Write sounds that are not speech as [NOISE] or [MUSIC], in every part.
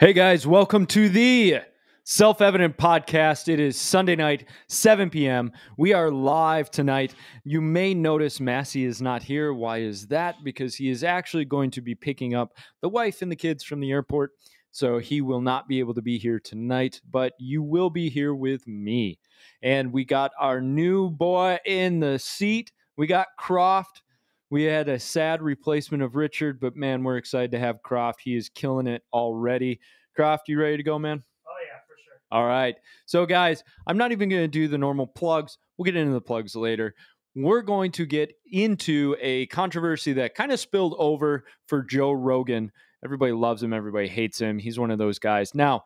Hey guys, welcome to the Self Evident Podcast. It is Sunday night, 7 p.m. We are live tonight. You may notice Massey is not here. Why is that? Because he is actually going to be picking up the wife and the kids from the airport. So he will not be able to be here tonight, but you will be here with me. And we got our new boy in the seat. We got Croft. We had a sad replacement of Richard, but man, we're excited to have Croft. He is killing it already. Croft, you ready to go, man? Oh yeah, for sure. All right. So, guys, I'm not even going to do the normal plugs. We'll get into the plugs later. We're going to get into a controversy that kind of spilled over for Joe Rogan. Everybody loves him, everybody hates him. He's one of those guys. Now,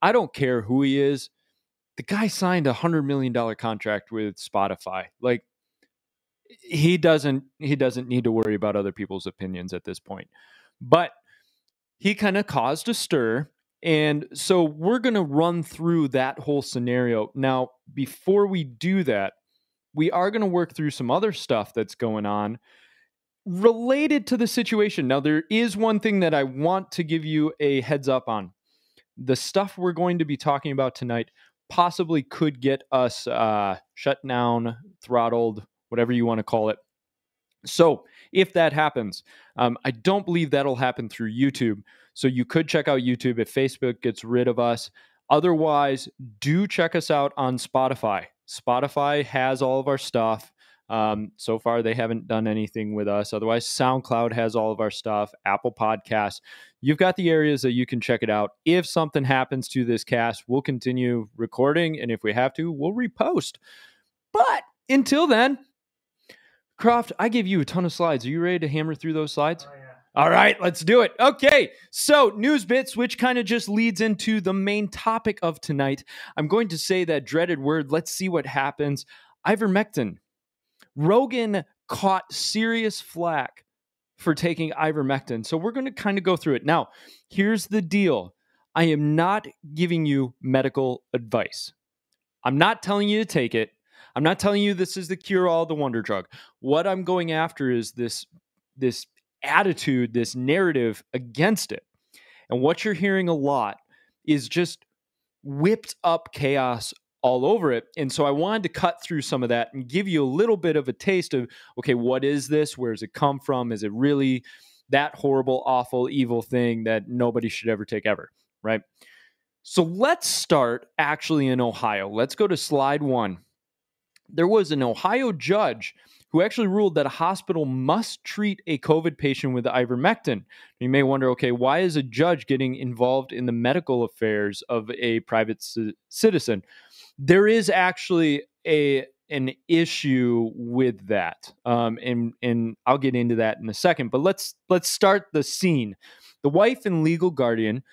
I don't care who he is. The guy signed a $100 million contract with Spotify. Like, he doesn't he doesn't need to worry about other people's opinions at this point. But he kind of caused a stir and so we're going to run through that whole scenario. Now, before we do that, we are going to work through some other stuff that's going on related to the situation. Now, there is one thing that I want to give you a heads up on. The stuff we're going to be talking about tonight possibly could get us uh, shut down, throttled, whatever you want to call it. So, if that happens, um, I don't believe that'll happen through YouTube. So, you could check out YouTube if Facebook gets rid of us. Otherwise, do check us out on Spotify. Spotify has all of our stuff. Um, so far, they haven't done anything with us. Otherwise, SoundCloud has all of our stuff, Apple Podcasts. You've got the areas that you can check it out. If something happens to this cast, we'll continue recording. And if we have to, we'll repost. But until then, Croft, I gave you a ton of slides. Are you ready to hammer through those slides? Oh yeah. All right, let's do it. Okay, so news bits, which kind of just leads into the main topic of tonight. I'm going to say that dreaded word. Let's see what happens. Ivermectin. Rogan caught serious flack for taking ivermectin. So we're going to kind of go through it. Now, here's the deal I am not giving you medical advice. I'm not telling you to take it. I'm not telling you this is the cure all, the wonder drug. What I'm going after is this this attitude, this narrative against it. And what you're hearing a lot is just whipped up chaos all over it. And so I wanted to cut through some of that and give you a little bit of a taste of okay, what is this? Where does it come from? Is it really that horrible, awful, evil thing that nobody should ever take ever, right? So let's start actually in Ohio. Let's go to slide one. There was an Ohio judge who actually ruled that a hospital must treat a COVID patient with ivermectin. You may wonder, okay, why is a judge getting involved in the medical affairs of a private c- citizen? There is actually a an issue with that, um, and and I'll get into that in a second. But let's let's start the scene. The wife and legal guardian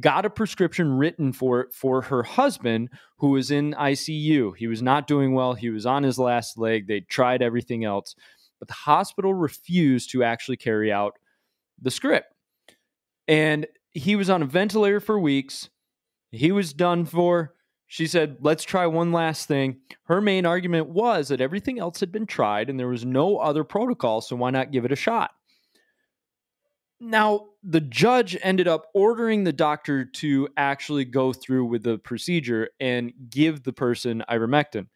got a prescription written for for her husband who was in ICU. He was not doing well. He was on his last leg. They tried everything else, but the hospital refused to actually carry out the script. And he was on a ventilator for weeks. He was done for. She said, "Let's try one last thing." Her main argument was that everything else had been tried and there was no other protocol, so why not give it a shot? Now, the judge ended up ordering the doctor to actually go through with the procedure and give the person ivermectin.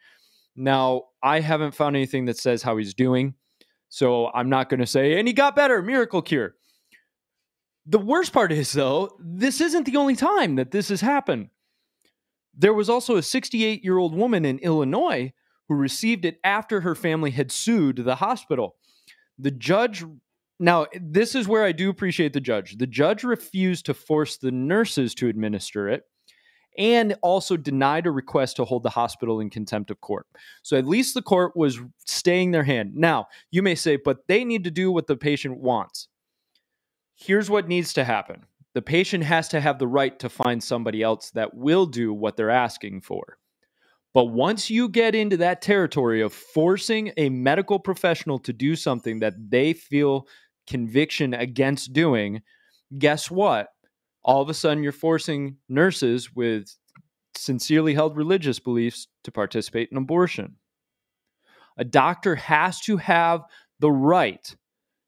Now, I haven't found anything that says how he's doing, so I'm not going to say, and he got better, miracle cure. The worst part is, though, this isn't the only time that this has happened. There was also a 68 year old woman in Illinois who received it after her family had sued the hospital. The judge now, this is where I do appreciate the judge. The judge refused to force the nurses to administer it and also denied a request to hold the hospital in contempt of court. So at least the court was staying their hand. Now, you may say, but they need to do what the patient wants. Here's what needs to happen the patient has to have the right to find somebody else that will do what they're asking for. But once you get into that territory of forcing a medical professional to do something that they feel conviction against doing, guess what? All of a sudden, you're forcing nurses with sincerely held religious beliefs to participate in abortion. A doctor has to have the right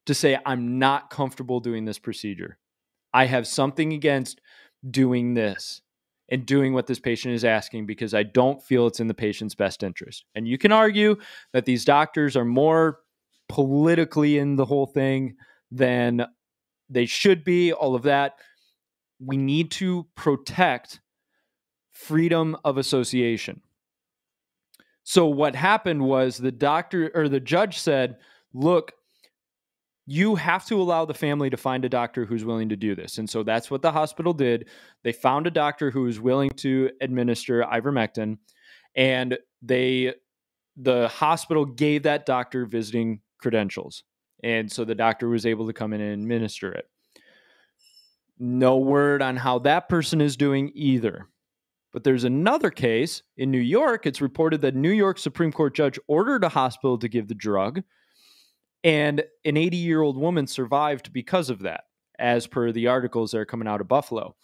to say, I'm not comfortable doing this procedure. I have something against doing this and doing what this patient is asking because I don't feel it's in the patient's best interest. And you can argue that these doctors are more politically in the whole thing than they should be, all of that. We need to protect freedom of association. So what happened was the doctor or the judge said, "Look, you have to allow the family to find a doctor who's willing to do this." And so that's what the hospital did. They found a doctor who was willing to administer ivermectin and they the hospital gave that doctor visiting credentials. And so the doctor was able to come in and administer it. No word on how that person is doing either. But there's another case in New York. It's reported that New York Supreme Court judge ordered a hospital to give the drug, and an 80 year old woman survived because of that, as per the articles that are coming out of Buffalo.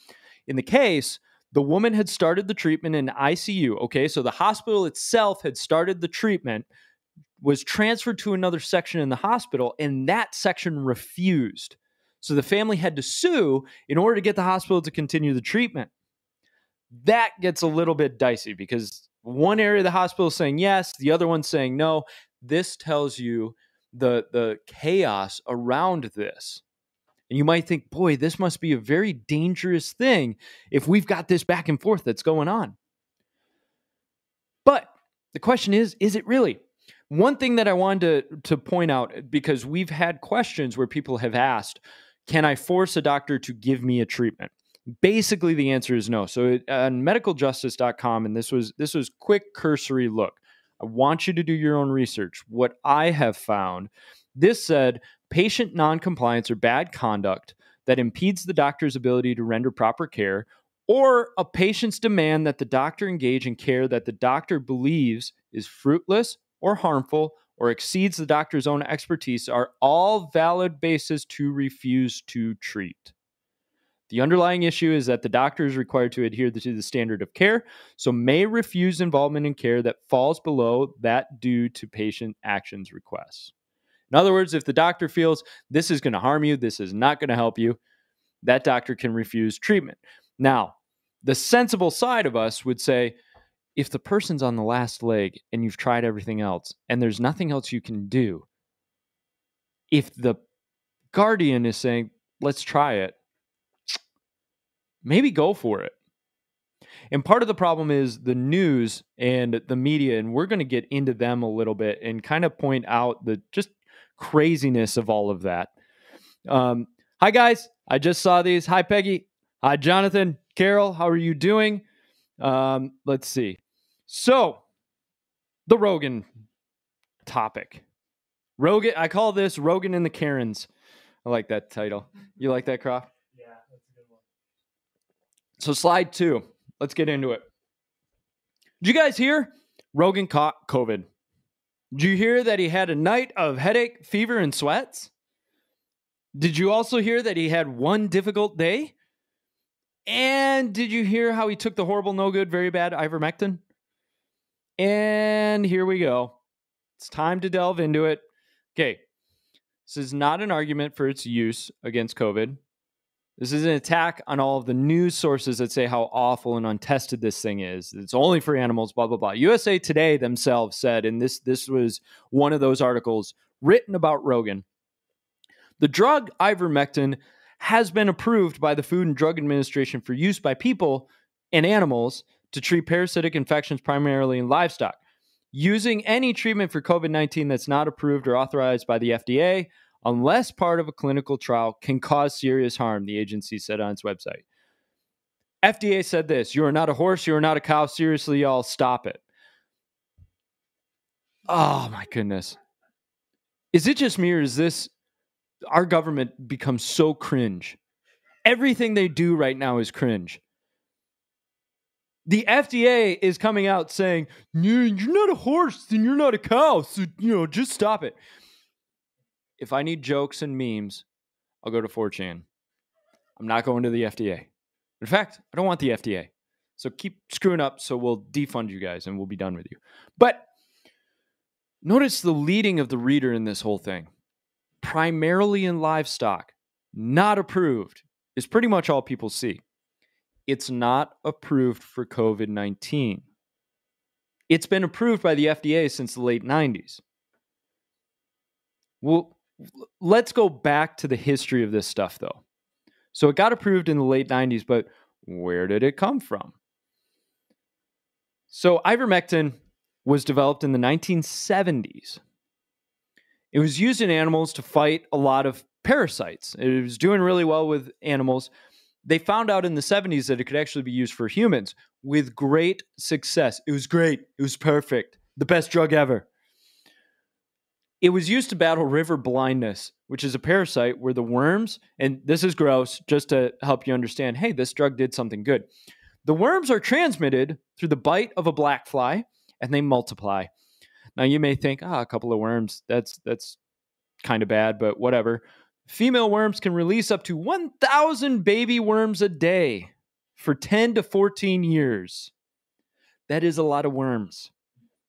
In the case, the woman had started the treatment in ICU. Okay, so the hospital itself had started the treatment, was transferred to another section in the hospital, and that section refused. So the family had to sue in order to get the hospital to continue the treatment that gets a little bit dicey because one area of the hospital is saying yes, the other one's saying no. This tells you the the chaos around this. And you might think, boy, this must be a very dangerous thing if we've got this back and forth that's going on. But the question is, is it really? One thing that I wanted to, to point out, because we've had questions where people have asked, can I force a doctor to give me a treatment? Basically, the answer is no. So on medicaljustice.com, and this was this was quick cursory look. I want you to do your own research. What I have found, this said patient noncompliance or bad conduct that impedes the doctor's ability to render proper care, or a patient's demand that the doctor engage in care that the doctor believes is fruitless or harmful or exceeds the doctor's own expertise are all valid bases to refuse to treat. The underlying issue is that the doctor is required to adhere to the standard of care, so may refuse involvement in care that falls below that due to patient actions requests. In other words, if the doctor feels this is going to harm you, this is not going to help you, that doctor can refuse treatment. Now, the sensible side of us would say if the person's on the last leg and you've tried everything else and there's nothing else you can do, if the guardian is saying, let's try it, maybe go for it. And part of the problem is the news and the media, and we're going to get into them a little bit and kind of point out the just craziness of all of that. Um, hi, guys. I just saw these. Hi, Peggy. Hi, Jonathan. Carol, how are you doing? Um, let's see. So, the Rogan topic. Rogan, I call this Rogan and the Karens. I like that title. You like that, Croft? So, slide two. Let's get into it. Did you guys hear? Rogan caught COVID. Did you hear that he had a night of headache, fever, and sweats? Did you also hear that he had one difficult day? And did you hear how he took the horrible, no good, very bad ivermectin? And here we go. It's time to delve into it. Okay. This is not an argument for its use against COVID. This is an attack on all of the news sources that say how awful and untested this thing is. It's only for animals, blah blah blah. USA Today themselves said, and this this was one of those articles written about Rogan. The drug ivermectin has been approved by the Food and Drug Administration for use by people and animals to treat parasitic infections primarily in livestock. Using any treatment for COVID 19 that's not approved or authorized by the FDA unless part of a clinical trial, can cause serious harm, the agency said on its website. FDA said this You are not a horse, you are not a cow. Seriously, y'all, stop it. Oh my goodness. Is it just me or is this our government becomes so cringe? Everything they do right now is cringe. The FDA is coming out saying, You're not a horse, then you're not a cow. So, you know, just stop it if I need jokes and memes, I'll go to 4chan. I'm not going to the FDA. In fact, I don't want the FDA. So keep screwing up so we'll defund you guys and we'll be done with you. But notice the leading of the reader in this whole thing. Primarily in livestock, not approved, is pretty much all people see. It's not approved for COVID 19. It's been approved by the FDA since the late 90s. Well, let's go back to the history of this stuff, though. So it got approved in the late 90s, but where did it come from? So ivermectin was developed in the 1970s. It was used in animals to fight a lot of parasites. It was doing really well with animals. They found out in the 70s that it could actually be used for humans with great success. It was great. It was perfect. The best drug ever. It was used to battle river blindness, which is a parasite where the worms, and this is gross, just to help you understand hey, this drug did something good. The worms are transmitted through the bite of a black fly and they multiply. Now you may think, ah, oh, a couple of worms, that's that's kind of bad, but whatever. Female worms can release up to 1,000 baby worms a day for 10 to 14 years. That is a lot of worms.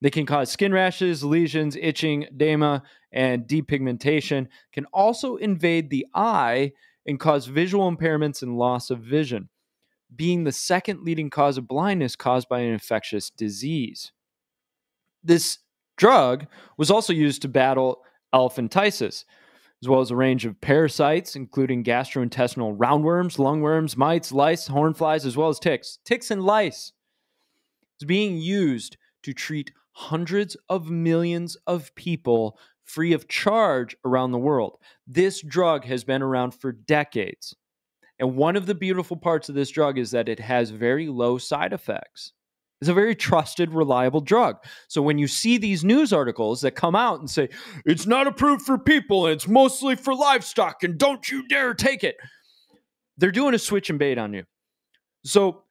They can cause skin rashes, lesions, itching, edema, and depigmentation. Can also invade the eye and cause visual impairments and loss of vision, being the second leading cause of blindness caused by an infectious disease. This drug was also used to battle elephantiasis, as well as a range of parasites, including gastrointestinal roundworms, lungworms, mites, lice, hornflies, as well as ticks. Ticks and lice. It's being used to treat hundreds of millions of people free of charge around the world. This drug has been around for decades. And one of the beautiful parts of this drug is that it has very low side effects. It's a very trusted, reliable drug. So when you see these news articles that come out and say, it's not approved for people and it's mostly for livestock and don't you dare take it, they're doing a switch and bait on you. So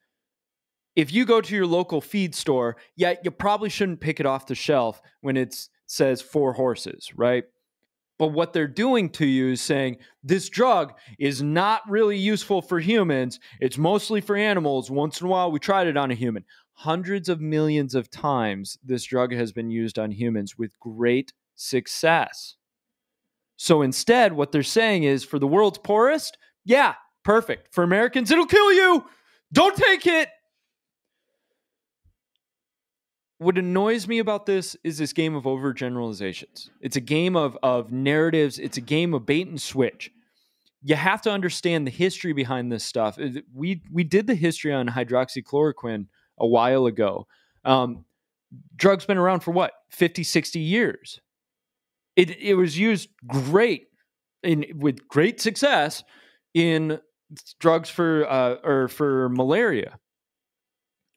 if you go to your local feed store, yeah, you probably shouldn't pick it off the shelf when it says four horses, right? But what they're doing to you is saying this drug is not really useful for humans. It's mostly for animals. Once in a while, we tried it on a human. Hundreds of millions of times, this drug has been used on humans with great success. So instead, what they're saying is for the world's poorest, yeah, perfect. For Americans, it'll kill you. Don't take it what annoys me about this is this game of overgeneralizations. It's a game of of narratives. It's a game of bait and switch. You have to understand the history behind this stuff. We we did the history on hydroxychloroquine a while ago. Um, drugs been around for what 50 60 years it, it was used great in with great success in drugs for uh, or for malaria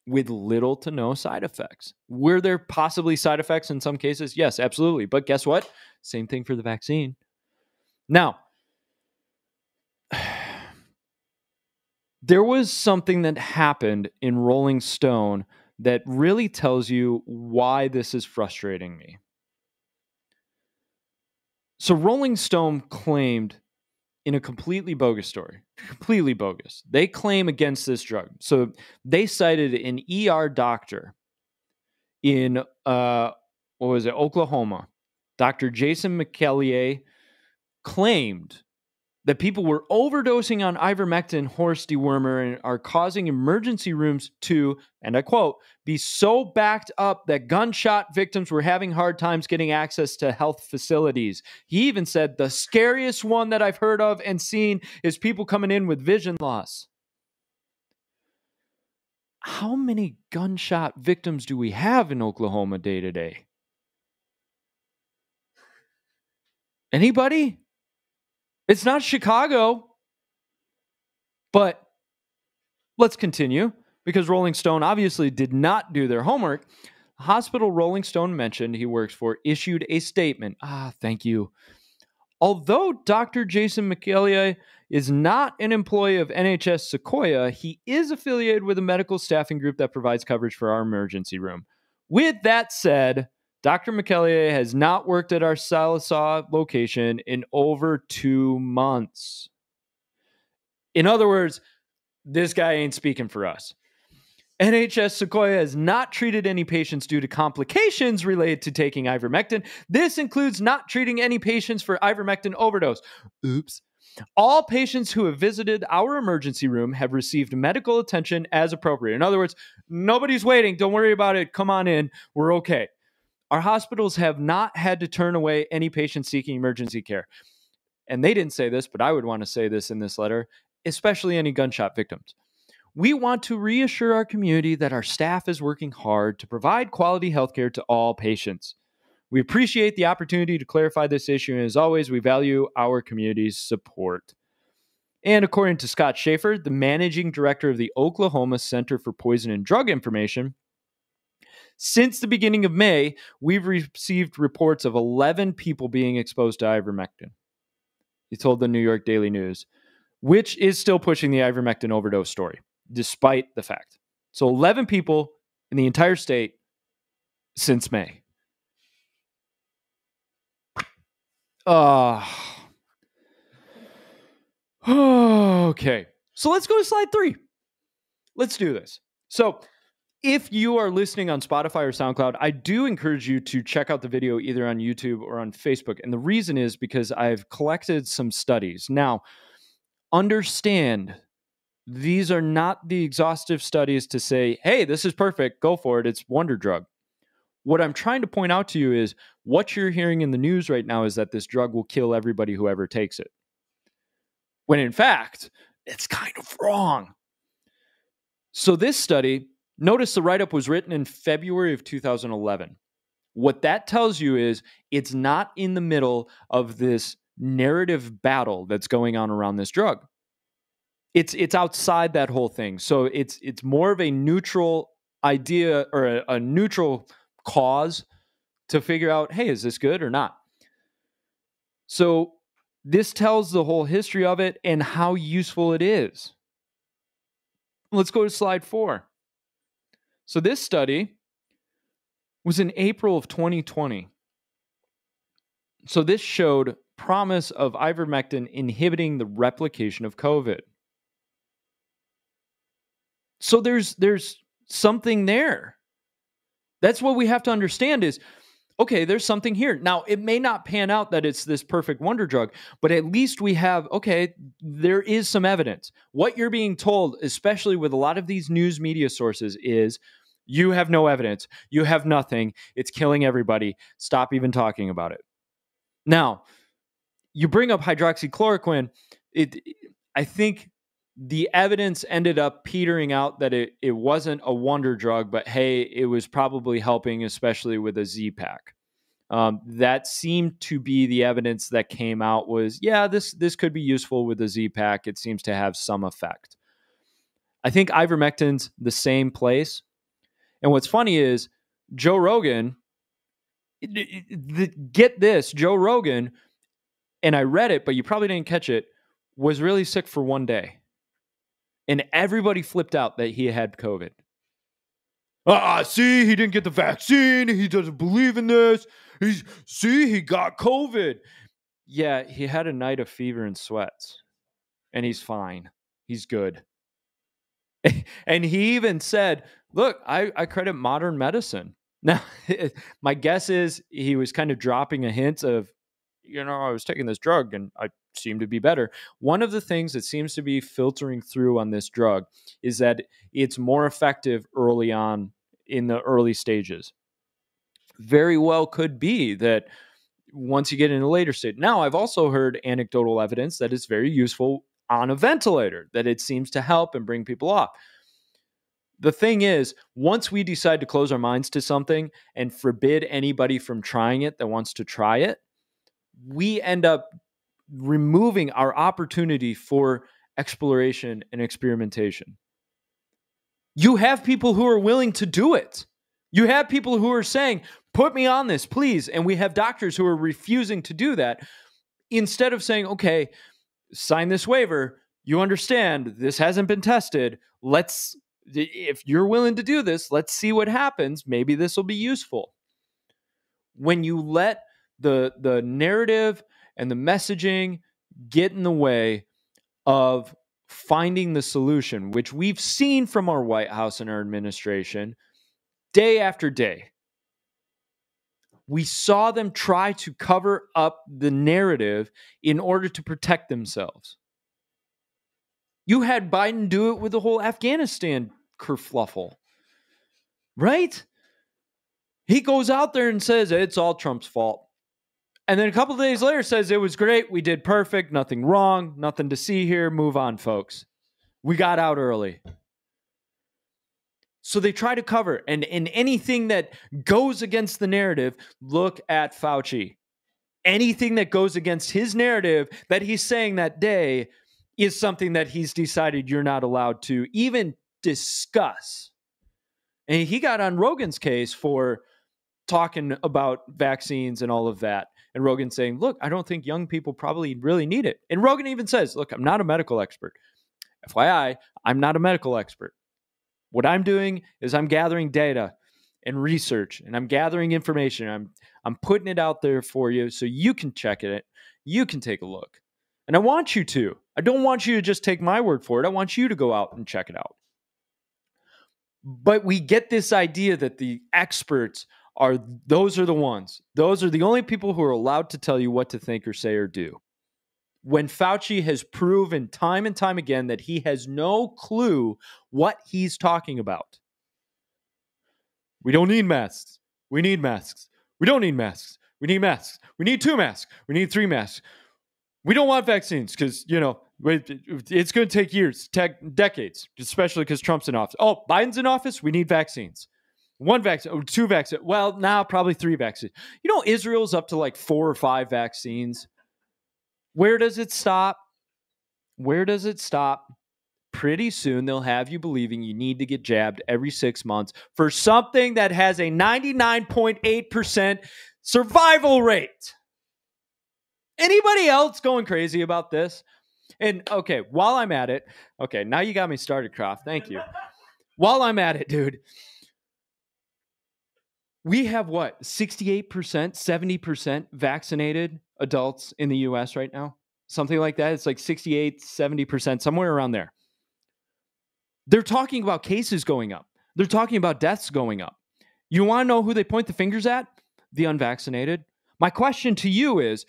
with little to no side effects. Were there possibly side effects in some cases? Yes, absolutely. But guess what? Same thing for the vaccine. Now, there was something that happened in Rolling Stone that really tells you why this is frustrating me. So, Rolling Stone claimed in a completely bogus story, completely bogus. They claim against this drug. So they cited an ER doctor in uh, what was it, Oklahoma. Dr. Jason McElyea claimed that people were overdosing on ivermectin horse dewormer and are causing emergency rooms to, and I quote, be so backed up that gunshot victims were having hard times getting access to health facilities. He even said the scariest one that I've heard of and seen is people coming in with vision loss. How many gunshot victims do we have in Oklahoma day to day? Anybody? It's not Chicago. But let's continue because Rolling Stone obviously did not do their homework. Hospital Rolling Stone mentioned he works for issued a statement. Ah, thank you. Although Dr. Jason McElyea is not an employee of NHS Sequoyah, he is affiliated with a medical staffing group that provides coverage for our emergency room. With that said, Dr. McElyea has not worked at our Sallisaw location in over two months. In other words, this guy ain't speaking for us. NHS Sequoyah has not treated any patients due to complications related to taking ivermectin. This includes not treating any patients for ivermectin overdose. Oops. All patients who have visited our emergency room have received medical attention as appropriate. In other words, nobody's waiting. Don't worry about it. Come on in. We're okay. Our hospitals have not had to turn away any patients seeking emergency care. And they didn't say this, but I would want to say this in this letter, especially any gunshot victims. We want to reassure our community that our staff is working hard to provide quality healthcare to all patients. We appreciate the opportunity to clarify this issue, and as always, we value our community's support. And according to Scott Schaefer, the managing director of the Oklahoma Center for Poison and Drug Information, since the beginning of May, we've received reports of 11 people being exposed to ivermectin. He told the New York Daily News, which is still pushing the ivermectin overdose story, despite the fact. So 11 people in the entire state since May. Uh, [SIGHS] okay. So let's go to slide three. Let's do this. So, if you are listening on Spotify or SoundCloud, I do encourage you to check out the video either on YouTube or on Facebook. And the reason is because I've collected some studies. Now, understand these are not the exhaustive studies to say, hey, this is perfect, go for it, it's wonder drug. What I'm trying to point out to you is what you're hearing in the news right now is that this drug will kill everybody who ever takes it. When in fact, it's kind of wrong. So, this study, notice the write up was written in February of 2011. What that tells you is it's not in the middle of this narrative battle that's going on around this drug. It's it's outside that whole thing. So it's it's more of a neutral idea or a, a neutral cause to figure out, hey, is this good or not? So this tells the whole history of it and how useful it is. Let's go to slide four. So this study was in April of 2020. So this showed promise of ivermectin inhibiting the replication of COVID. So there's there's something there. That's what we have to understand is okay, there's something here. Now, it may not pan out that it's this perfect wonder drug, but at least we have, okay, there is some evidence. What you're being told, especially with a lot of these news media sources, is you have no evidence. You have nothing. It's killing everybody. Stop even talking about it. Now, you bring up hydroxychloroquine. It, I think the evidence ended up petering out that it, it wasn't a wonder drug, but hey, it was probably helping, especially with a Z pack. Um, that seemed to be the evidence that came out was yeah, this this could be useful with a Z pack. It seems to have some effect. I think ivermectin's the same place. And what's funny is Joe Rogan. Get this, Joe Rogan, and I read it, but you probably didn't catch it. Was really sick for one day and everybody flipped out that he had COVID. Ah, see, he didn't get the vaccine. He doesn't believe in this. He's see, he got COVID. Yeah, he had a night of fever and sweats, and he's fine. He's good. [LAUGHS] and he even said, "Look, I, I credit modern medicine." [LAUGHS] Now, my guess is he was kind of dropping a hint of, you know, I was taking this drug and I seem to be better. One of the things that seems to be filtering through on this drug is that it's more effective early on in the early stages. Very well could be that once you get in a later stage. Now, I've also heard anecdotal evidence that it's very useful on a ventilator, that it seems to help and bring people off. The thing is, once we decide to close our minds to something and forbid anybody from trying it that wants to try it, we end up removing our opportunity for exploration and experimentation. You have people who are willing to do it. You have people who are saying, put me on this, please. And we have doctors who are refusing to do that. Instead of saying, okay, sign this waiver, you understand this hasn't been tested. Let's, if you're willing to do this, let's see what happens. Maybe this will be useful. When you let the, the narrative and the messaging get in the way of finding the solution, which we've seen from our White House and our administration day after day. We saw them try to cover up the narrative in order to protect themselves. You had Biden do it with the whole Afghanistan kerfluffle, right? He goes out there and says it's all Trump's fault. And then a couple days later says it was great, we did perfect, nothing wrong, nothing to see here, move on folks. We got out early. So they try to cover and in anything that goes against the narrative, look at Fauci. Anything that goes against his narrative that he's saying that day is something that he's decided you're not allowed to even discuss. And he got on Rogan's case for talking about vaccines and all of that. And Rogan saying, Look, I don't think young people probably really need it. And Rogan even says, Look, I'm not a medical expert. FYI, I'm not a medical expert. What I'm doing is I'm gathering data and research and I'm gathering information. I'm I'm putting it out there for you so you can check it. You can take a look. And I want you to. I don't want you to just take my word for it. I want you to go out and check it out. But we get this idea that the experts are those are the ones. Those are the only people who are allowed to tell you what to think or say or do. When Fauci has proven time and time again that he has no clue what he's talking about. We don't need masks. We need masks. We don't need masks. We need masks. We need two masks. We need three masks. We don't want vaccines because, you know, it's going to take years, tech, decades, especially because Trump's in office. Oh, Biden's in office. We need vaccines one oh, vaccine or two vaccines. Well, now probably three vaccines. You know, Israel's up to like four or five vaccines. Where does it stop? Where does it stop? Pretty soon they'll have you believing you need to get jabbed every six months for something that has a 99.8% survival rate. Anybody else going crazy about this? And okay, while I'm at it, okay, now you got me started, Croft. Thank you. [LAUGHS] while I'm at it, dude, we have what 68% 70% vaccinated adults in the us right now something like that it's like 68 70% somewhere around there. They're talking about cases going up. They're talking about deaths going up. You want to know who they point the fingers at? The unvaccinated. My question to you is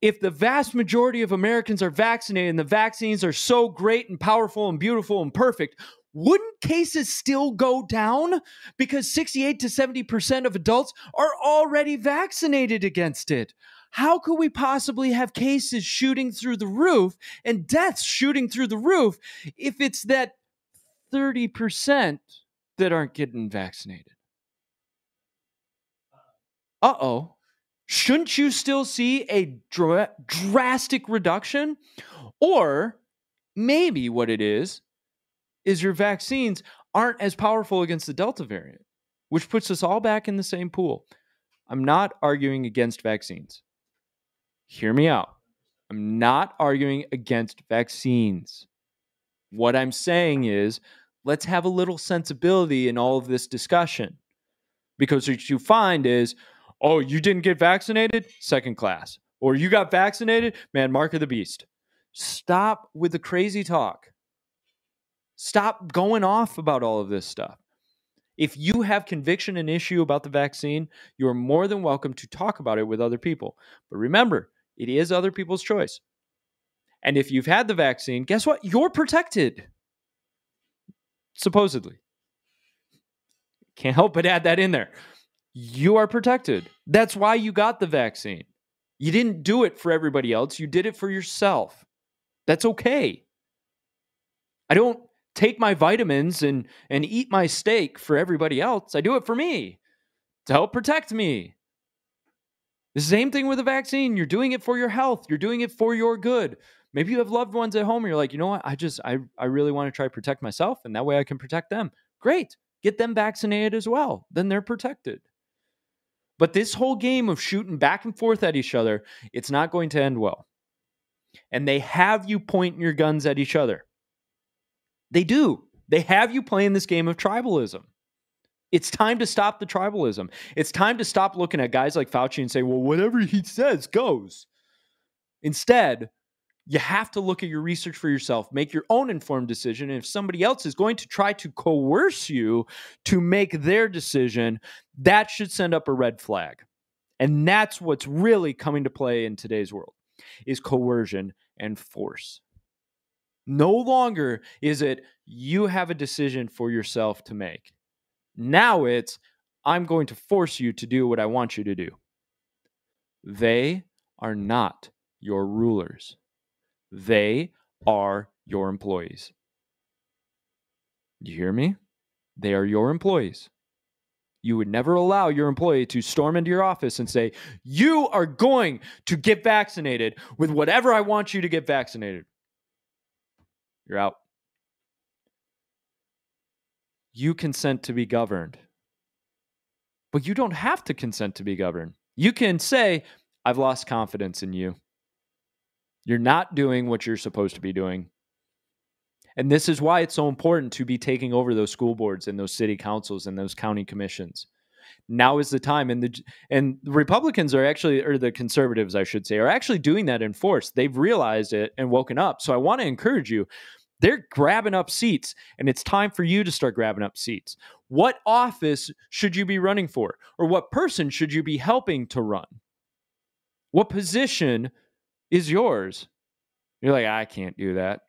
if the vast majority of Americans are vaccinated and the vaccines are so great and powerful and beautiful and perfect, wouldn't cases still go down because 68 to 70% of adults are already vaccinated against it? How could we possibly have cases shooting through the roof and deaths shooting through the roof if it's that 30% that aren't getting vaccinated? Uh oh. Shouldn't you still see a dra- drastic reduction? Or maybe what it is is your vaccines aren't as powerful against the Delta variant, which puts us all back in the same pool. I'm not arguing against vaccines. Hear me out. I'm not arguing against vaccines. What I'm saying is, let's have a little sensibility in all of this discussion. Because what you find is, oh, you didn't get vaccinated? Second class. Or you got vaccinated? Man, mark of the beast. Stop with the crazy talk. Stop going off about all of this stuff. If you have conviction and issue about the vaccine, you are more than welcome to talk about it with other people. But remember, it is other people's choice. And if you've had the vaccine, guess what? You're protected. Supposedly. Can't help but add that in there. You are protected. That's why you got the vaccine. You didn't do it for everybody else, you did it for yourself. That's okay. I don't take my vitamins and and eat my steak for everybody else. I do it for me to help protect me. The same thing with a vaccine. You're doing it for your health. You're doing it for your good. Maybe you have loved ones at home and you're like, you know what? I just I I really want to try to protect myself and that way I can protect them. Great. Get them vaccinated as well. Then they're protected. But this whole game of shooting back and forth at each other, it's not going to end well. And they have you pointing your guns at each other. They do. They have you playing this game of tribalism. It's time to stop the tribalism. It's time to stop looking at guys like Fauci and say, well, whatever he says goes. Instead, you have to look at your research for yourself, make your own informed decision. And if somebody else is going to try to coerce you to make their decision, that should send up a red flag. And that's what's really coming to play in today's world is coercion and force. No longer is it you have a decision for yourself to make. Now it's I'm going to force you to do what I want you to do. They are not your rulers. They are your employees. You hear me? They are your employees. You would never allow your employee to storm into your office and say, You are going to get vaccinated with whatever I want you to get vaccinated. You're out. You consent to be governed. But you don't have to consent to be governed. You can say, I've lost confidence in you. You're not doing what you're supposed to be doing. And this is why it's so important to be taking over those school boards and those city councils and those county commissions. Now is the time, and the and Republicans are actually, or the conservatives, I should say, are actually doing that in force. They've realized it and woken up. So I want to encourage you. They're grabbing up seats, and it's time for you to start grabbing up seats. What office should you be running for, or what person should you be helping to run? What position is yours? You're like, I can't do that.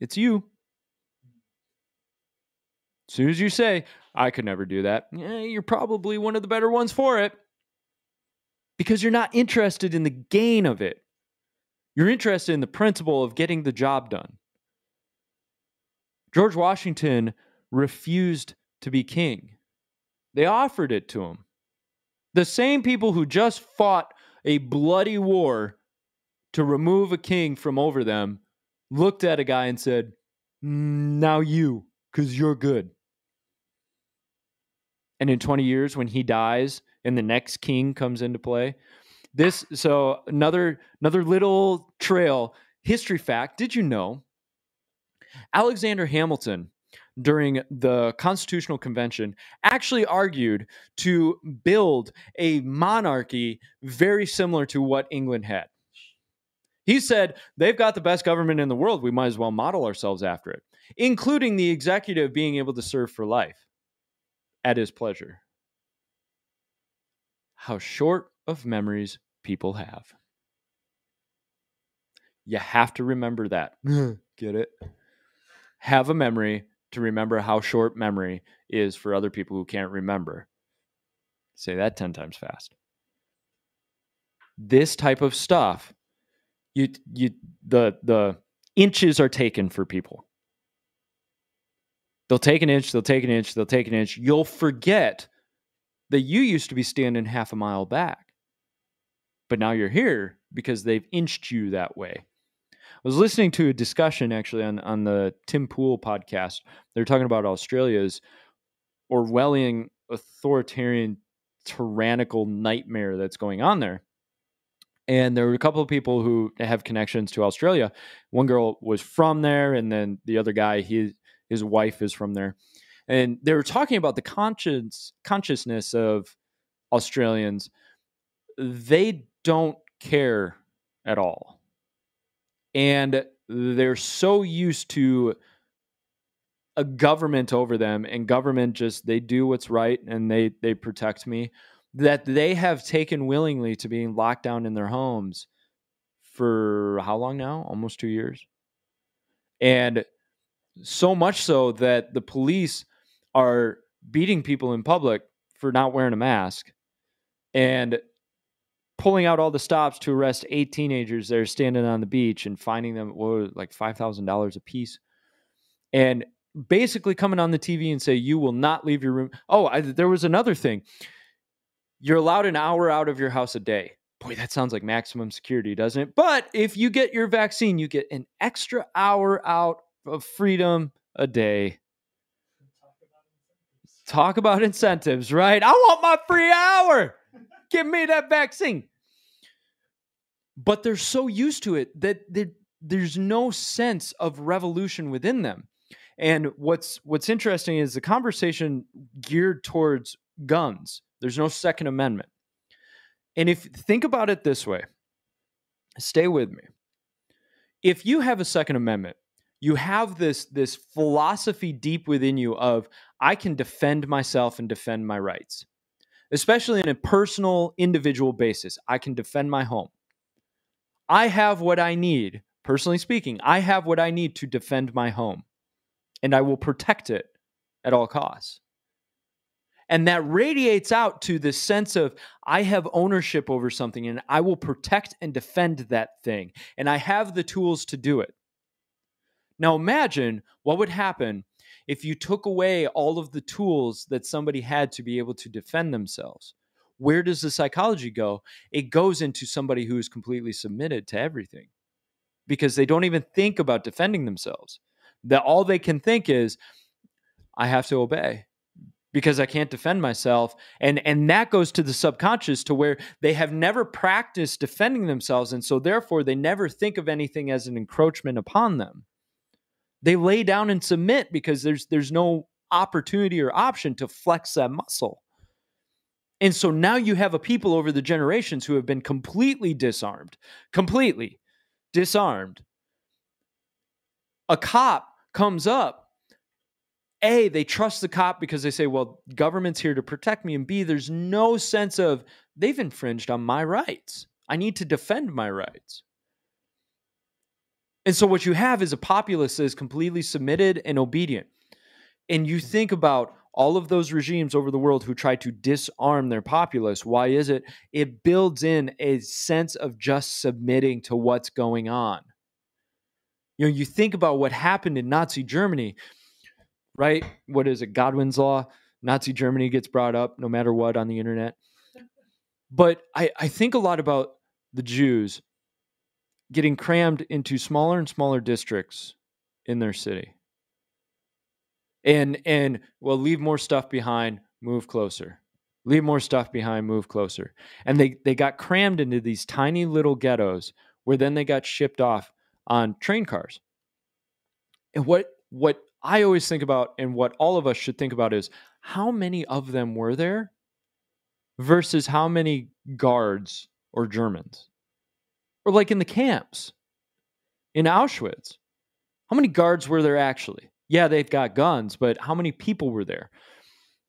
It's you. As soon as you say, I could never do that, yeah, you're probably one of the better ones for it because you're not interested in the gain of it. You're interested in the principle of getting the job done. George Washington refused to be king, they offered it to him. The same people who just fought a bloody war to remove a king from over them looked at a guy and said, Now you, because you're good. And in 20 years, when he dies and the next king comes into play, this so another another little trail history fact did you know alexander hamilton during the constitutional convention actually argued to build a monarchy very similar to what england had he said, they've got the best government in the world. We might as well model ourselves after it, including the executive being able to serve for life at his pleasure. How short of memories people have. You have to remember that. [LAUGHS] Get it? Have a memory to remember how short memory is for other people who can't remember. Say that 10 times fast. This type of stuff you you the the inches are taken for people. They'll take an inch, they'll take an inch, they'll take an inch. You'll forget that you used to be standing half a mile back. But now you're here because they've inched you that way. I was listening to a discussion actually on, on the Tim Pool podcast. They're talking about Australia's Orwellian authoritarian tyrannical nightmare that's going on there and there were a couple of people who have connections to Australia. One girl was from there, and then the other guy, he his wife is from there, and they were talking about the conscience consciousness of Australians. They don't care at all, and they're so used to a government over them, and government just they do what's right and they they protect me that they have taken willingly to being locked down in their homes for how long now? Almost two years. And so much so that the police are beating people in public for not wearing a mask and pulling out all the stops to arrest eight teenagers that are standing on the beach and finding them what, like $5,000 a piece. And basically coming on the TV and say, You will not leave your room. Oh, I, there was another thing you're allowed an hour out of your house a day. Boy, that sounds like maximum security, doesn't it? But if you get your vaccine, you get an extra hour out of freedom a day. Talk about incentives, right? I want my free hour. Give me that vaccine. But they're so used to it that there's no sense of revolution within them. And what's what's interesting is the conversation geared towards guns there's no Second Amendment. And if think about it this way, stay with me. If you have a Second Amendment, you have this this philosophy deep within you of I can defend myself and defend my rights. especially in a personal, individual basis. I can defend my home. I have what I need, personally speaking, I have what I need to defend my home, and I will protect it at all costs. And that radiates out to this sense of I have ownership over something and I will protect and defend that thing. And I have the tools to do it. Now imagine what would happen if you took away all of the tools that somebody had to be able to defend themselves. Where does the psychology go? It goes into somebody who is completely submitted to everything because they don't even think about defending themselves. That all they can think is, I have to obey because I can't defend myself. And and that goes to the subconscious to where they have never practiced defending themselves and so therefore they never think of anything as an encroachment upon them. They lay down and submit because there's there's no opportunity or option to flex that muscle. And so now you have a people over the generations who have been completely disarmed, completely disarmed. A cop comes up a, they trust the cop because they say, well, government's here to protect me. And B, there's no sense of they've infringed on my rights. I need to defend my rights. And so what you have is a populace that is completely submitted and obedient. And you think about all of those regimes over the world who try to disarm their populace. Why is it? It builds in a sense of just submitting to what's going on. You know, you think about what happened in Nazi Germany right? What is it? Godwin's law. Nazi Germany gets brought up no matter what on the internet. But I, I think a lot about the Jews getting crammed into smaller and smaller districts in their city. And and well, leave more stuff behind, move closer. Leave more stuff behind, move closer. And they they got crammed into these tiny little ghettos where then they got shipped off on train cars. And what what I always think about, and what all of us should think about, is how many of them were there versus how many guards or Germans? Or like in the camps in Auschwitz, how many guards were there actually? Yeah, they've got guns, but how many people were there?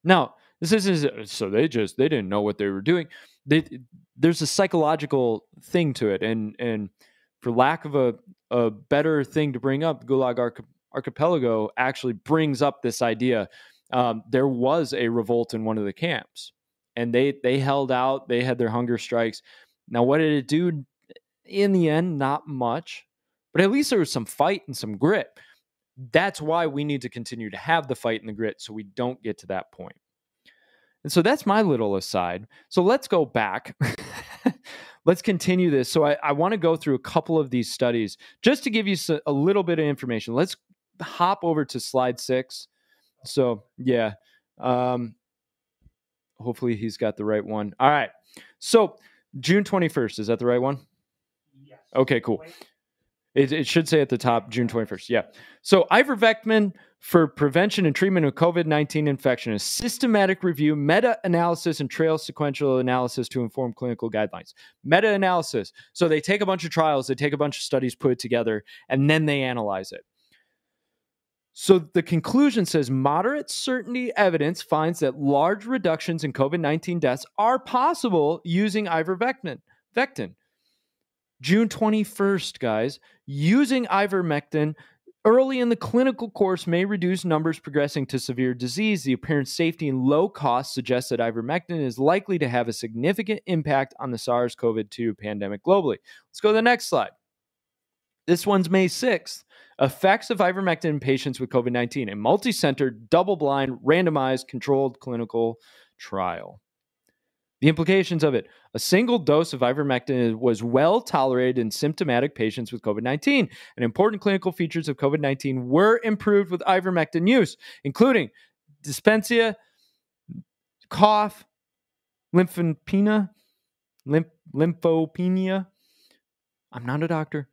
Now, this isn't so they just they didn't know what they were doing. They, there's a psychological thing to it, and and for lack of a a better thing to bring up, Gulag Archipelago actually brings up this idea. Um, there was a revolt in one of the camps, and they they held out. They had their hunger strikes. Now, what did it do? In the end, not much, but at least there was some fight and some grit. That's why we need to continue to have the fight and the grit, so we don't get to that point. And so that's my little aside. So let's go back. [LAUGHS] let's continue this. So I, I want to go through a couple of these studies just to give you a little bit of information. Let's hop over to slide six. So yeah, um, hopefully he's got the right one. All right. So June twenty first is that the right one? Yes. Okay. Cool. It, it should say at the top June twenty first. Yeah. So ivermectin for prevention and treatment of COVID 19 infection, a systematic review, meta analysis, and trial sequential analysis to inform clinical guidelines. Meta analysis. So they take a bunch of trials, they take a bunch of studies, put it together, and then they analyze it. So the conclusion says moderate certainty evidence finds that large reductions in COVID 19 deaths are possible using ivermectin. Vectin. June 21st, guys, using ivermectin early in the clinical course may reduce numbers progressing to severe disease. The apparent safety and low cost suggests that ivermectin is likely to have a significant impact on the SARS CoV 2 pandemic globally. Let's go to the next slide. This one's May 6th. Effects of ivermectin in patients with COVID 19, a multi center, double blind, randomized, controlled clinical trial. The implications of it a single dose of ivermectin was well tolerated in symptomatic patients with COVID 19, and important clinical features of COVID 19 were improved with ivermectin use, including dyspnea, cough, lymphopenia, lymph- lymphopenia. I'm not a doctor.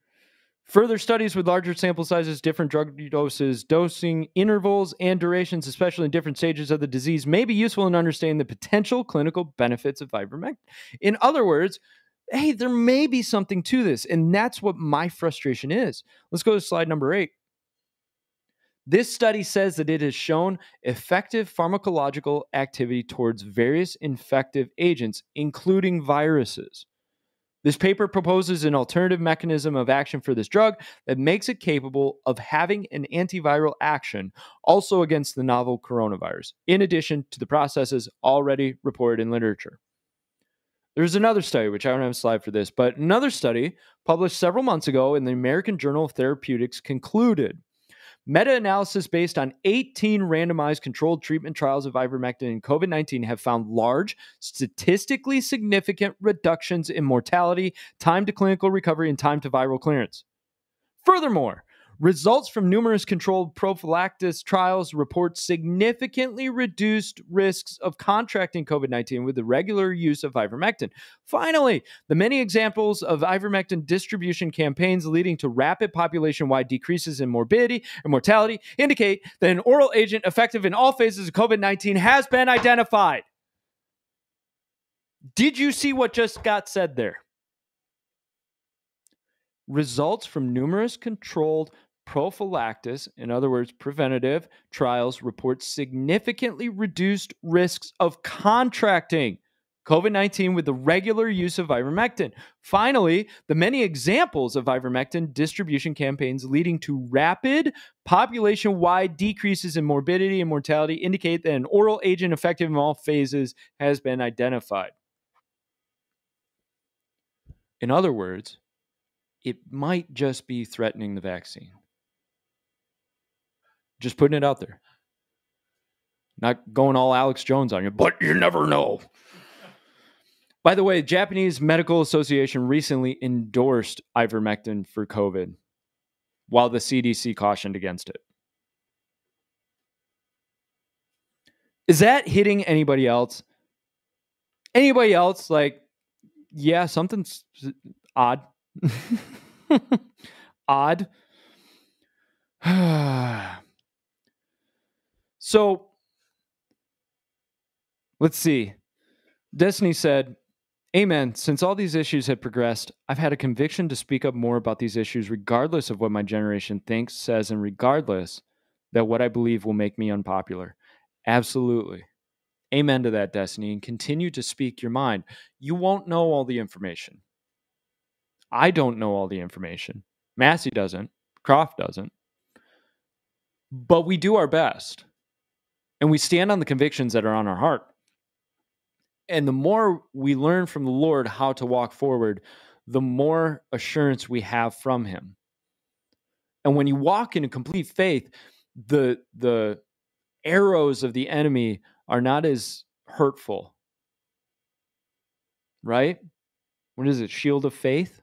Further studies with larger sample sizes, different drug doses, dosing intervals, and durations, especially in different stages of the disease, may be useful in understanding the potential clinical benefits of ivermectin. In other words, hey, there may be something to this. And that's what my frustration is. Let's go to slide number eight. This study says that it has shown effective pharmacological activity towards various infective agents, including viruses. This paper proposes an alternative mechanism of action for this drug that makes it capable of having an antiviral action also against the novel coronavirus, in addition to the processes already reported in literature. There's another study, which I don't have a slide for this, but another study published several months ago in the American Journal of Therapeutics concluded Meta analysis based on 18 randomized controlled treatment trials of ivermectin in COVID 19 have found large, statistically significant reductions in mortality, time to clinical recovery, and time to viral clearance. Furthermore, Results from numerous controlled prophylaxis trials report significantly reduced risks of contracting COVID 19 with the regular use of ivermectin. Finally, the many examples of ivermectin distribution campaigns leading to rapid population wide decreases in morbidity and mortality indicate that an oral agent effective in all phases of COVID 19 has been identified. Did you see what just got said there? Results from numerous controlled prophylaxis, in other words, preventative trials report significantly reduced risks of contracting COVID 19 with the regular use of ivermectin. Finally, the many examples of ivermectin distribution campaigns leading to rapid population wide decreases in morbidity and mortality indicate that an oral agent effective in all phases has been identified. In other words, it might just be threatening the vaccine. Just putting it out there. Not going all Alex Jones on you, but you never know. By the way, Japanese Medical Association recently endorsed ivermectin for COVID, while the CDC cautioned against it. Is that hitting anybody else? Anybody else? Like, yeah, something's odd. [LAUGHS] odd. [SIGHS] [SIGHS] So let's see. Destiny said, Amen. Since all these issues have progressed, I've had a conviction to speak up more about these issues, regardless of what my generation thinks, says, and regardless that what I believe will make me unpopular. Absolutely. Amen to that, Destiny, and continue to speak your mind. You won't know all the information. I don't know all the information. Massey doesn't. Croft doesn't. But we do our best and we stand on the convictions that are on our heart. And the more we learn from the Lord how to walk forward, the more assurance we have from him. And when you walk in a complete faith, the the arrows of the enemy are not as hurtful. Right? What is it? Shield of faith?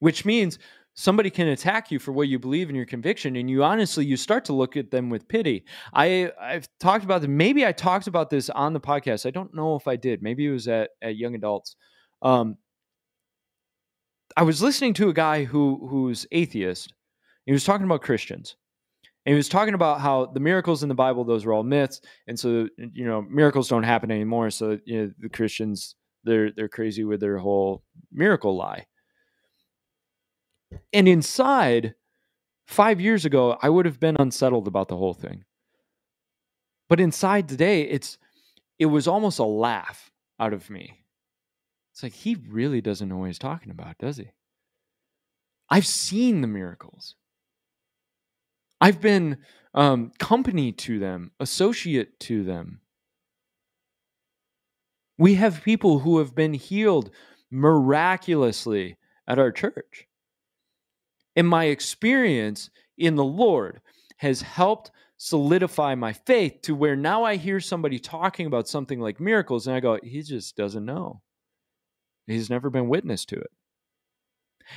Which means somebody can attack you for what you believe in your conviction and you honestly you start to look at them with pity. I i've talked about this maybe i talked about this on the podcast. I don't know if i did. Maybe it was at, at young adults. Um i was listening to a guy who who's atheist. He was talking about christians. And he was talking about how the miracles in the bible those were all myths and so you know miracles don't happen anymore so you know the christians they're they're crazy with their whole miracle lie and inside, five years ago, I would have been unsettled about the whole thing. But inside today, it's it was almost a laugh out of me. It's like he really doesn't know what he's talking about, does he? I've seen the miracles. I've been um, company to them, associate to them. We have people who have been healed miraculously at our church. And my experience in the Lord has helped solidify my faith to where now I hear somebody talking about something like miracles and I go, he just doesn't know. He's never been witness to it.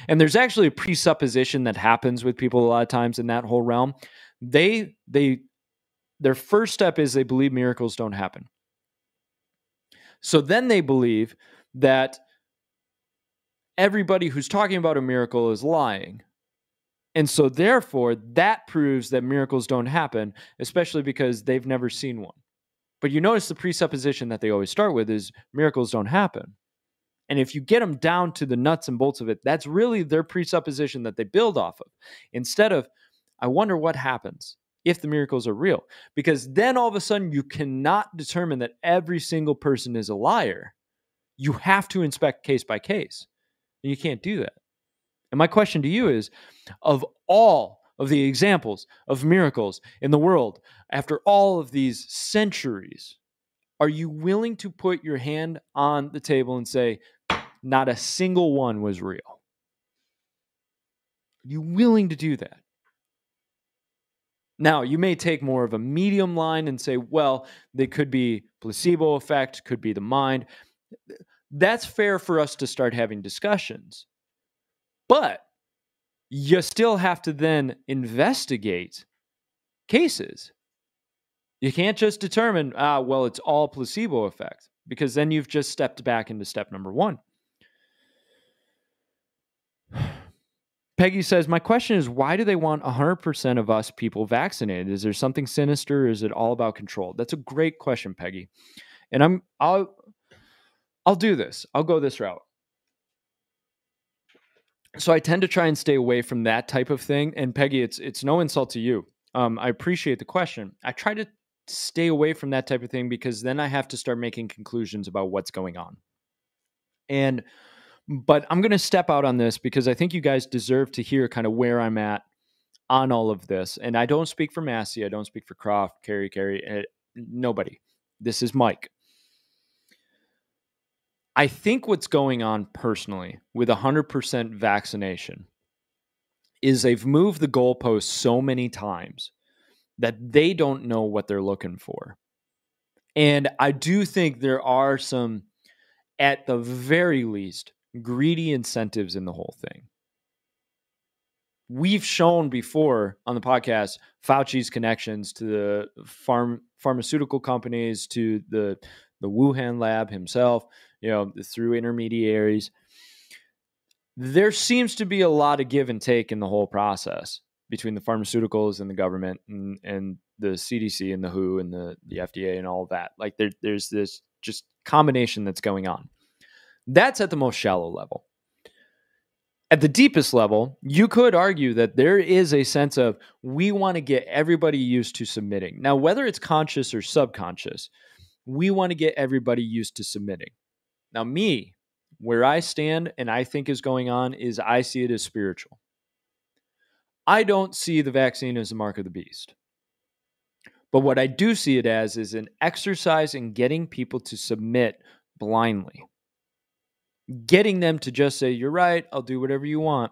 And there's actually a presupposition that happens with people a lot of times in that whole realm. They they their first step is they believe miracles don't happen. So then they believe that everybody who's talking about a miracle is lying and so, therefore, that proves that miracles don't happen, especially because they've never seen one. But you notice the presupposition that they always start with is miracles don't happen. And if you get them down to the nuts and bolts of it, that's really their presupposition that they build off of. Instead of, I wonder what happens if the miracles are real. Because then all of a sudden you cannot determine that every single person is a liar. You have to inspect case by case. And you can't do that. And my question to you is of all of the examples of miracles in the world after all of these centuries, are you willing to put your hand on the table and say, not a single one was real? Are you willing to do that? Now, you may take more of a medium line and say, well, they could be placebo effect, could be the mind. That's fair for us to start having discussions. But you still have to then investigate cases. You can't just determine, ah, well, it's all placebo effect, because then you've just stepped back into step number one. [SIGHS] Peggy says, My question is, why do they want 100% of us people vaccinated? Is there something sinister? Is it all about control? That's a great question, Peggy. And I'm, I'll, I'll do this. I'll go this route. So I tend to try and stay away from that type of thing. And Peggy, it's, it's no insult to you. Um, I appreciate the question. I try to stay away from that type of thing because then I have to start making conclusions about what's going on. And but I'm going to step out on this because I think you guys deserve to hear kind of where I'm at on all of this. And I don't speak for Massey, I don't speak for Croft, Carrie, Carrie, uh, nobody. This is Mike. I think what's going on personally with 100% vaccination is they've moved the goalposts so many times that they don't know what they're looking for. And I do think there are some, at the very least, greedy incentives in the whole thing. We've shown before on the podcast Fauci's connections to the farm pharmaceutical companies, to the the Wuhan lab himself, you know, through intermediaries. There seems to be a lot of give and take in the whole process between the pharmaceuticals and the government and, and the CDC and the WHO and the, the FDA and all that. Like there, there's this just combination that's going on. That's at the most shallow level. At the deepest level, you could argue that there is a sense of we want to get everybody used to submitting. Now, whether it's conscious or subconscious, we want to get everybody used to submitting. Now, me, where I stand and I think is going on is I see it as spiritual. I don't see the vaccine as the mark of the beast. But what I do see it as is an exercise in getting people to submit blindly getting them to just say, You're right, I'll do whatever you want.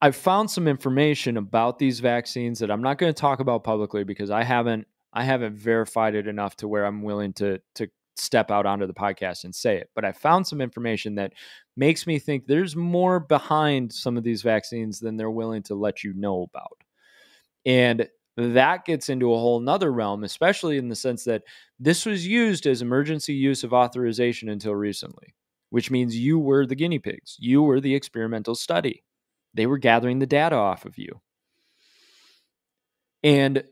I've found some information about these vaccines that I'm not going to talk about publicly because I haven't I haven't verified it enough to where I'm willing to to step out onto the podcast and say it. But I found some information that makes me think there's more behind some of these vaccines than they're willing to let you know about. And that gets into a whole nother realm, especially in the sense that this was used as emergency use of authorization until recently, which means you were the guinea pigs. You were the experimental study. They were gathering the data off of you. And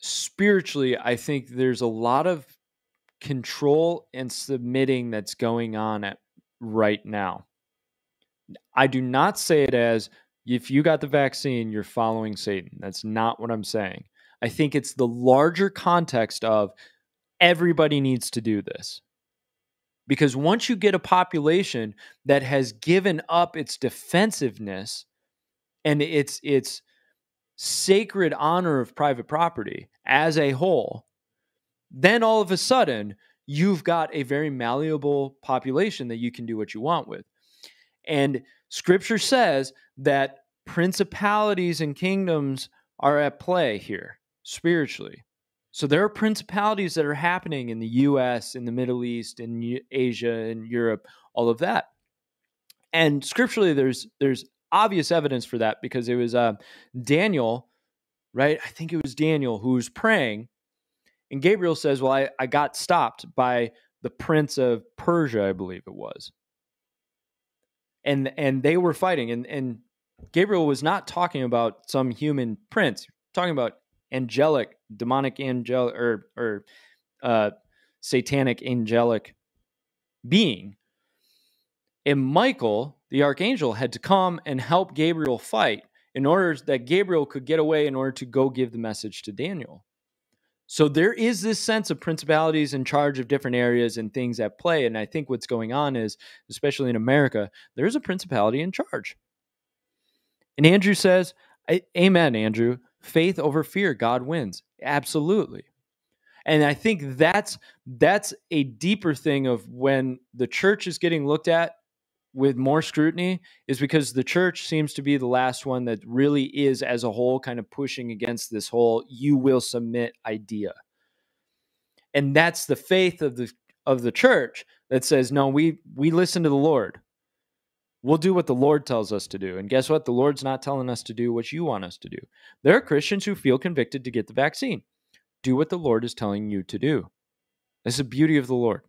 spiritually, I think there's a lot of control and submitting that's going on at right now. I do not say it as if you got the vaccine, you're following Satan. That's not what I'm saying. I think it's the larger context of everybody needs to do this. Because once you get a population that has given up its defensiveness and its its sacred honor of private property as a whole, then all of a sudden you've got a very malleable population that you can do what you want with. And scripture says that principalities and kingdoms are at play here spiritually. So there are principalities that are happening in the US, in the Middle East, in Asia, in Europe, all of that. And scripturally there's there's obvious evidence for that because it was uh, Daniel, right? I think it was Daniel who was praying and Gabriel says, "Well, I, I got stopped by the prince of Persia, I believe it was." and and they were fighting and and Gabriel was not talking about some human prince talking about angelic demonic angelic or or uh satanic angelic being and Michael the archangel had to come and help Gabriel fight in order that Gabriel could get away in order to go give the message to Daniel. So there is this sense of principalities in charge of different areas and things at play. And I think what's going on is, especially in America, there's a principality in charge. And Andrew says, Amen, Andrew. Faith over fear, God wins. Absolutely. And I think that's that's a deeper thing of when the church is getting looked at with more scrutiny is because the church seems to be the last one that really is as a whole kind of pushing against this whole you will submit idea. And that's the faith of the of the church that says no we we listen to the Lord. We'll do what the Lord tells us to do. And guess what? The Lord's not telling us to do what you want us to do. There are Christians who feel convicted to get the vaccine. Do what the Lord is telling you to do. That's the beauty of the Lord.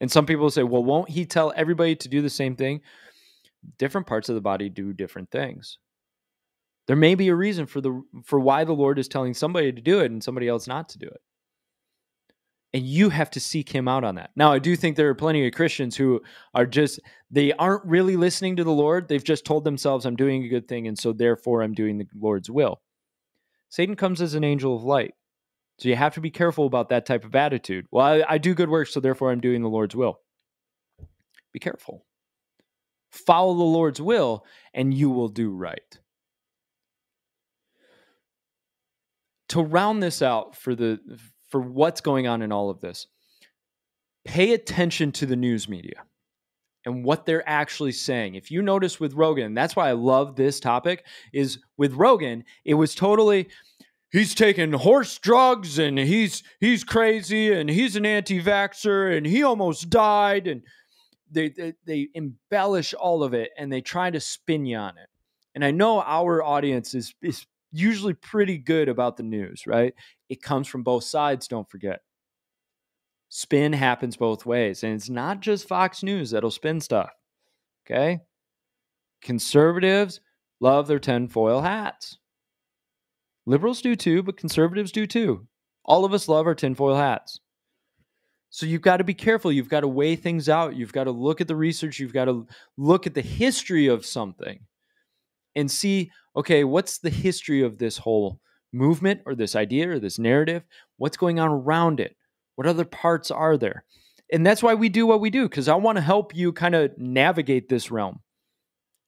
And some people say, well, won't he tell everybody to do the same thing? Different parts of the body do different things. There may be a reason for the for why the Lord is telling somebody to do it and somebody else not to do it. And you have to seek him out on that. Now, I do think there are plenty of Christians who are just they aren't really listening to the Lord. They've just told themselves I'm doing a good thing and so therefore I'm doing the Lord's will. Satan comes as an angel of light. So you have to be careful about that type of attitude. Well, I, I do good work, so therefore I'm doing the Lord's will. Be careful. Follow the Lord's will, and you will do right. To round this out for the for what's going on in all of this, pay attention to the news media and what they're actually saying. If you notice with Rogan, that's why I love this topic, is with Rogan, it was totally he's taking horse drugs and he's he's crazy and he's an anti-vaxxer and he almost died and they, they, they embellish all of it and they try to spin you on it. And i know our audience is is usually pretty good about the news right? It comes from both sides don't forget. Spin happens both ways and it's not just fox news that'll spin stuff okay? Conservatives love their tinfoil hats Liberals do too, but conservatives do too. All of us love our tinfoil hats. So you've got to be careful. You've got to weigh things out. You've got to look at the research. You've got to look at the history of something and see okay, what's the history of this whole movement or this idea or this narrative? What's going on around it? What other parts are there? And that's why we do what we do because I want to help you kind of navigate this realm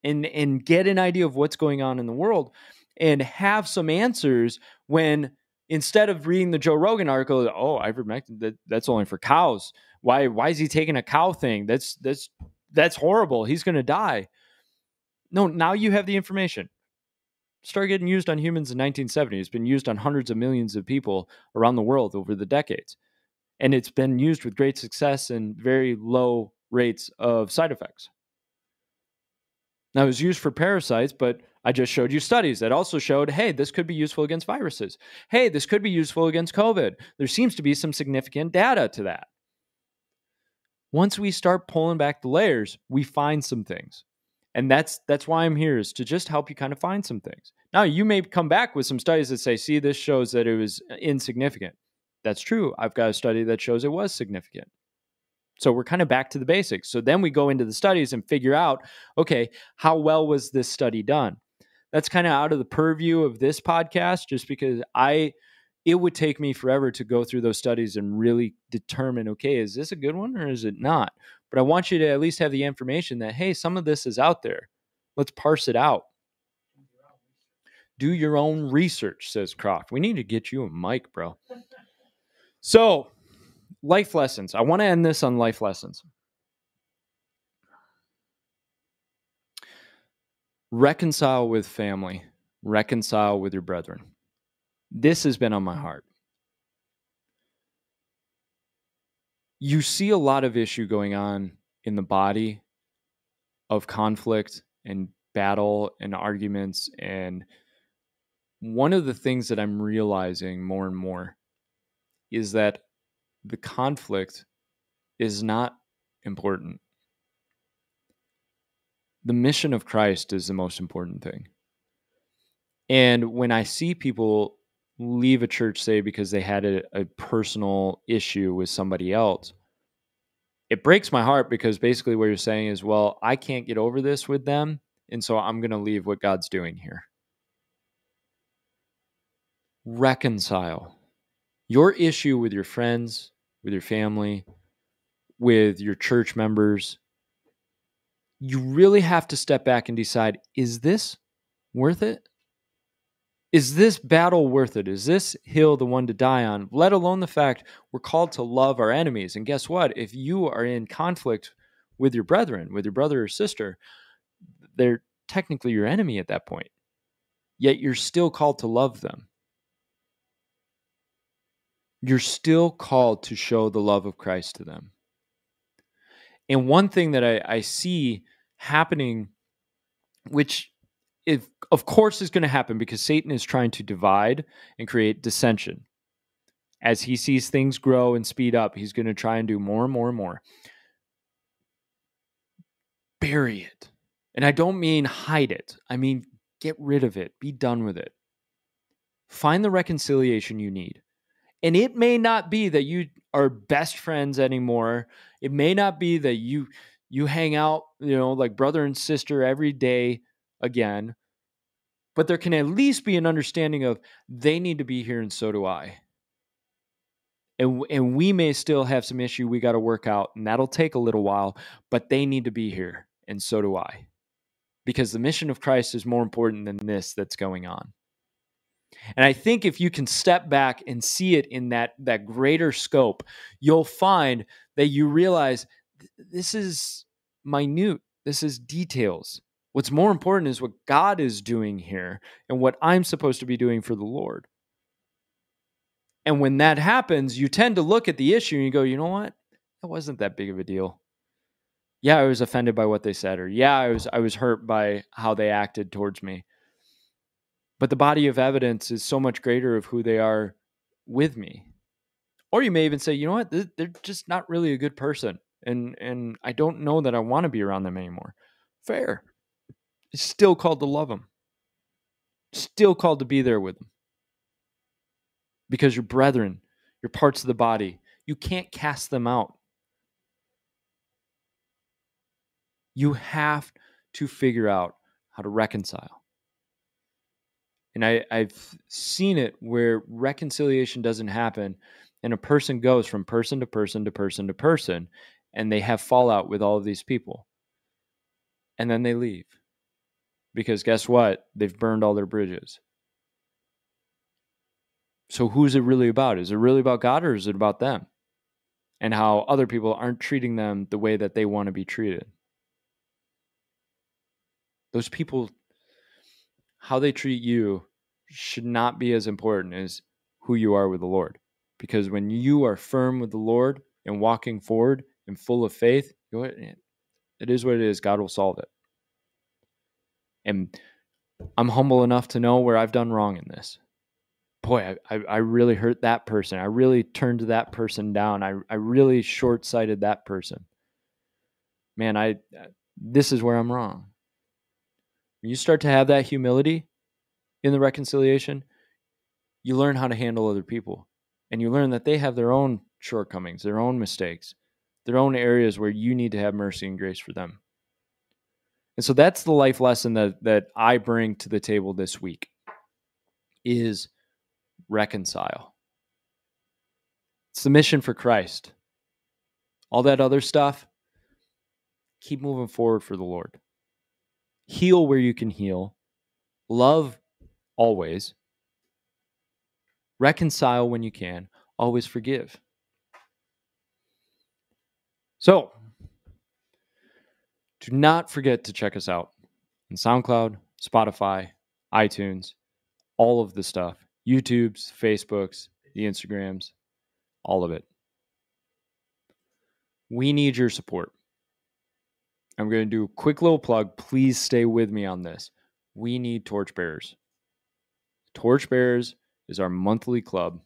and and get an idea of what's going on in the world and have some answers when instead of reading the Joe Rogan article, oh, ivermectin that that's only for cows. Why why is he taking a cow thing? That's that's that's horrible. He's going to die. No, now you have the information. Started getting used on humans in 1970. It's been used on hundreds of millions of people around the world over the decades. And it's been used with great success and very low rates of side effects. Now, it was used for parasites, but I just showed you studies that also showed hey, this could be useful against viruses. Hey, this could be useful against COVID. There seems to be some significant data to that. Once we start pulling back the layers, we find some things. And that's that's why I'm here is to just help you kind of find some things. Now, you may come back with some studies that say, "See, this shows that it was insignificant." That's true. I've got a study that shows it was significant. So we're kind of back to the basics. So then we go into the studies and figure out, okay, how well was this study done? that's kind of out of the purview of this podcast just because I it would take me forever to go through those studies and really determine okay is this a good one or is it not? But I want you to at least have the information that hey some of this is out there. Let's parse it out. Do your own research says Croft. We need to get you a mic bro. So life lessons I want to end this on life lessons reconcile with family, reconcile with your brethren. This has been on my heart. You see a lot of issue going on in the body of conflict and battle and arguments. And one of the things that I'm realizing more and more is that the conflict is not important the mission of Christ is the most important thing. And when I see people leave a church, say, because they had a, a, personal issue with somebody else, it breaks my heart because basically what you're saying is, well, I can't get over this with them. And so I'm going to leave what God's doing here. reconcile your issue with your friends, with your family, with your church members. You really have to step back and decide is this worth it? Is this battle worth it? Is this hill the one to die on? Let alone the fact we're called to love our enemies. And guess what? If you are in conflict with your brethren, with your brother or sister, they're technically your enemy at that point. Yet you're still called to love them. You're still called to show the love of Christ to them. And one thing that I, I see happening, which if, of course is going to happen because Satan is trying to divide and create dissension. As he sees things grow and speed up, he's going to try and do more and more and more. Bury it. And I don't mean hide it, I mean get rid of it, be done with it. Find the reconciliation you need. And it may not be that you are best friends anymore. It may not be that you you hang out, you know, like brother and sister every day again. But there can at least be an understanding of they need to be here and so do I. And, and we may still have some issue we got to work out, and that'll take a little while, but they need to be here, and so do I. Because the mission of Christ is more important than this that's going on. And I think if you can step back and see it in that that greater scope, you'll find that you realize this is minute. This is details. What's more important is what God is doing here and what I'm supposed to be doing for the Lord. And when that happens, you tend to look at the issue and you go, you know what? That wasn't that big of a deal. Yeah, I was offended by what they said, or yeah, I was I was hurt by how they acted towards me. But the body of evidence is so much greater of who they are with me. Or you may even say, you know what, they're just not really a good person, and and I don't know that I want to be around them anymore. Fair still called to love them, still called to be there with them. Because your brethren, your parts of the body, you can't cast them out. You have to figure out how to reconcile. And I, I've seen it where reconciliation doesn't happen, and a person goes from person to person to person to person, and they have fallout with all of these people. And then they leave because guess what? They've burned all their bridges. So who's it really about? Is it really about God or is it about them? And how other people aren't treating them the way that they want to be treated. Those people, how they treat you should not be as important as who you are with the Lord. Because when you are firm with the Lord and walking forward and full of faith, it is what it is. God will solve it. And I'm humble enough to know where I've done wrong in this. Boy, I, I, really hurt that person. I really turned that person down. I, I really short sighted that person. Man, I uh, this is where I'm wrong. When you start to have that humility in the reconciliation, you learn how to handle other people. And you learn that they have their own shortcomings, their own mistakes, their own areas where you need to have mercy and grace for them. And so that's the life lesson that that I bring to the table this week is reconcile. It's the mission for Christ. All that other stuff, keep moving forward for the Lord. Heal where you can heal. Love always. Reconcile when you can. Always forgive. So, do not forget to check us out on SoundCloud, Spotify, iTunes, all of the stuff YouTube's, Facebook's, the Instagrams, all of it. We need your support. I'm going to do a quick little plug. Please stay with me on this. We need torchbearers. Torchbearers is our monthly club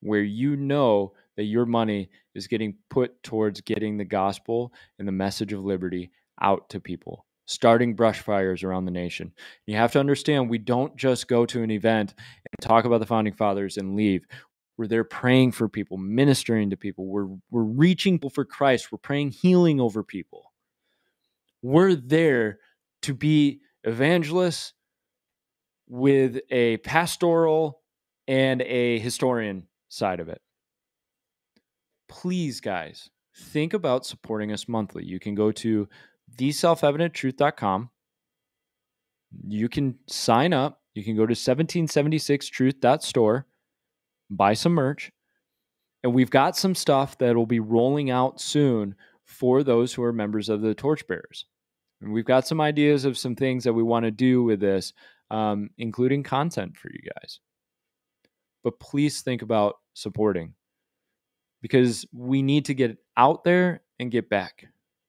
where you know that your money is getting put towards getting the gospel and the message of liberty out to people, starting brush fires around the nation. You have to understand we don't just go to an event and talk about the founding fathers and leave. We're there praying for people, ministering to people. We're, we're reaching people for Christ. We're praying healing over people. We're there to be evangelists with a pastoral and a historian side of it. Please, guys, think about supporting us monthly. You can go to theselfevidenttruth.com. You can sign up. You can go to 1776truth.store, buy some merch. And we've got some stuff that will be rolling out soon for those who are members of the Torchbearers. And we've got some ideas of some things that we want to do with this, um, including content for you guys. But please think about supporting because we need to get out there and get back.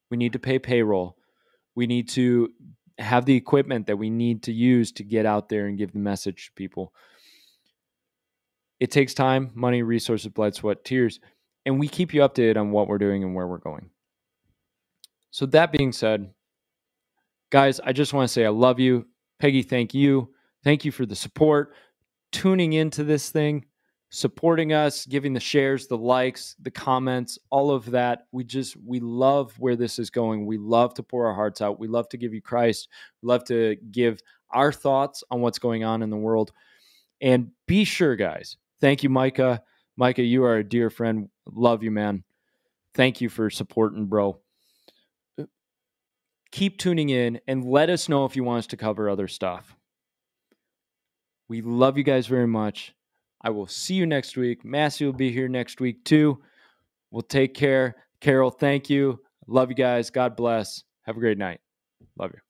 We need to pay payroll. We need to have the equipment that we need to use to get out there and give the message to people. It takes time, money, resources, blood, sweat, tears, and we keep you updated on what we're doing and where we're going. So, that being said, guys, I just want to say I love you. Peggy, thank you. Thank you for the support, tuning into this thing supporting us, giving the shares, the likes, the comments, all of that. We just, we love where this is going. We love to pour our hearts out. We love to give you Christ. We love to give our thoughts on what's going on in the world. And be sure, guys, thank you, Micah. Micah, you are a dear friend. Love you, man. Thank you for supporting, bro. Keep tuning in and let us know if you want us to cover other stuff. We love you guys very much. I will see you next week. Massey will be here next week too. We'll take care. Carol, thank you. Love you guys. God bless. Have a great night. Love you.